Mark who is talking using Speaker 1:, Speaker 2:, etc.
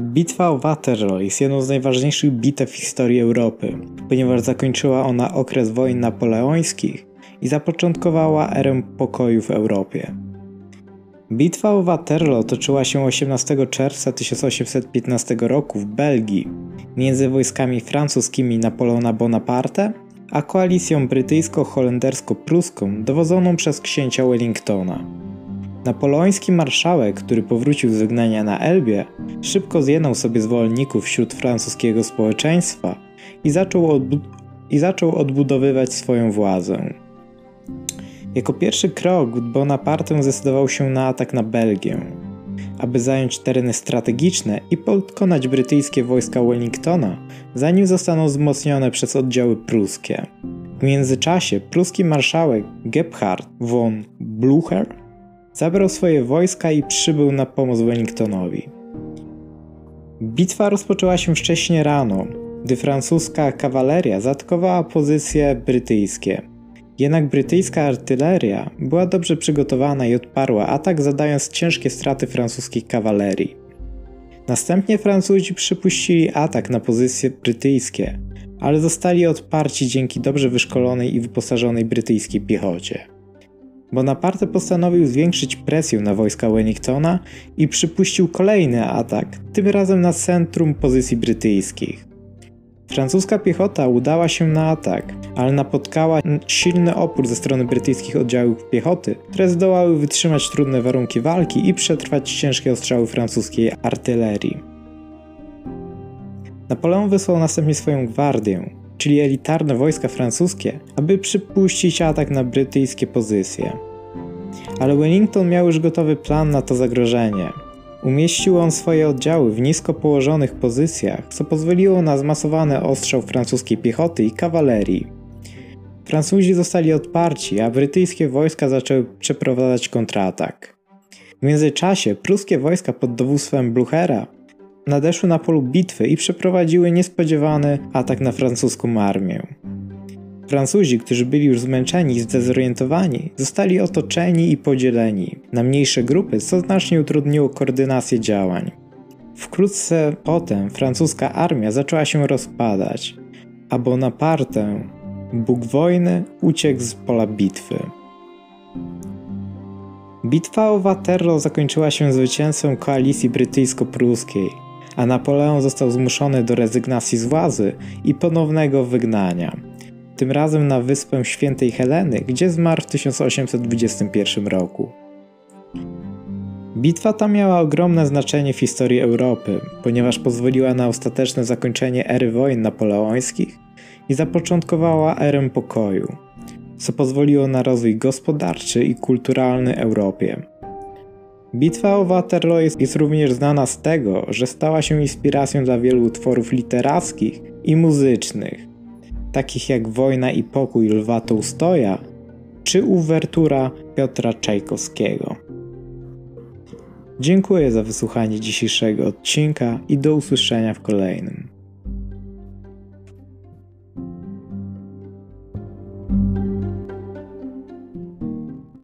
Speaker 1: Bitwa o Waterloo jest jedną z najważniejszych bitew w historii Europy, ponieważ zakończyła ona okres wojen napoleońskich i zapoczątkowała erę pokoju w Europie. Bitwa o Waterloo toczyła się 18 czerwca 1815 roku w Belgii między wojskami francuskimi Napoleona Bonaparte a koalicją brytyjsko-holendersko-pruską dowodzoną przez księcia Wellingtona. Napoleoński marszałek, który powrócił z wygnania na Elbie, szybko zjednał sobie zwolenników wśród francuskiego społeczeństwa i zaczął, odbu- i zaczął odbudowywać swoją władzę. Jako pierwszy krok Bonaparte zdecydował się na atak na Belgię, aby zająć tereny strategiczne i pokonać brytyjskie wojska Wellingtona, zanim zostaną wzmocnione przez oddziały pruskie. W międzyczasie pruski marszałek Gebhard von Blücher zabrał swoje wojska i przybył na pomoc Wellingtonowi. Bitwa rozpoczęła się wcześnie rano, gdy francuska kawaleria zaatakowała pozycje brytyjskie. Jednak brytyjska artyleria była dobrze przygotowana i odparła atak, zadając ciężkie straty francuskiej kawalerii. Następnie Francuzi przypuścili atak na pozycje brytyjskie, ale zostali odparci dzięki dobrze wyszkolonej i wyposażonej brytyjskiej piechocie. Bonaparte postanowił zwiększyć presję na wojska Wellingtona i przypuścił kolejny atak, tym razem na centrum pozycji brytyjskich. Francuska piechota udała się na atak, ale napotkała silny opór ze strony brytyjskich oddziałów piechoty, które zdołały wytrzymać trudne warunki walki i przetrwać ciężkie ostrzały francuskiej artylerii. Napoleon wysłał następnie swoją gwardię, czyli elitarne wojska francuskie, aby przypuścić atak na brytyjskie pozycje. Ale Wellington miał już gotowy plan na to zagrożenie. Umieścił on swoje oddziały w nisko położonych pozycjach, co pozwoliło na zmasowany ostrzał francuskiej piechoty i kawalerii. Francuzi zostali odparci, a brytyjskie wojska zaczęły przeprowadzać kontratak. W międzyczasie pruskie wojska pod dowództwem Bluchera nadeszły na polu bitwy i przeprowadziły niespodziewany atak na francuską armię. Francuzi, którzy byli już zmęczeni i zdezorientowani, zostali otoczeni i podzieleni na mniejsze grupy, co znacznie utrudniło koordynację działań. Wkrótce potem francuska armia zaczęła się rozpadać, a Bonaparte, Bóg wojny, uciekł z pola bitwy. Bitwa o Waterloo zakończyła się zwycięstwem koalicji brytyjsko-pruskiej, a Napoleon został zmuszony do rezygnacji z władzy i ponownego wygnania. Tym razem na wyspę Świętej Heleny, gdzie zmarł w 1821 roku. Bitwa ta miała ogromne znaczenie w historii Europy, ponieważ pozwoliła na ostateczne zakończenie ery wojen napoleońskich i zapoczątkowała erę pokoju, co pozwoliło na rozwój gospodarczy i kulturalny Europie. Bitwa o Waterloo jest, jest również znana z tego, że stała się inspiracją dla wielu utworów literackich i muzycznych, takich jak Wojna i Pokój Lwa Tołstoja czy uwertura Piotra Czajkowskiego. Dziękuję za wysłuchanie dzisiejszego odcinka i do usłyszenia w kolejnym.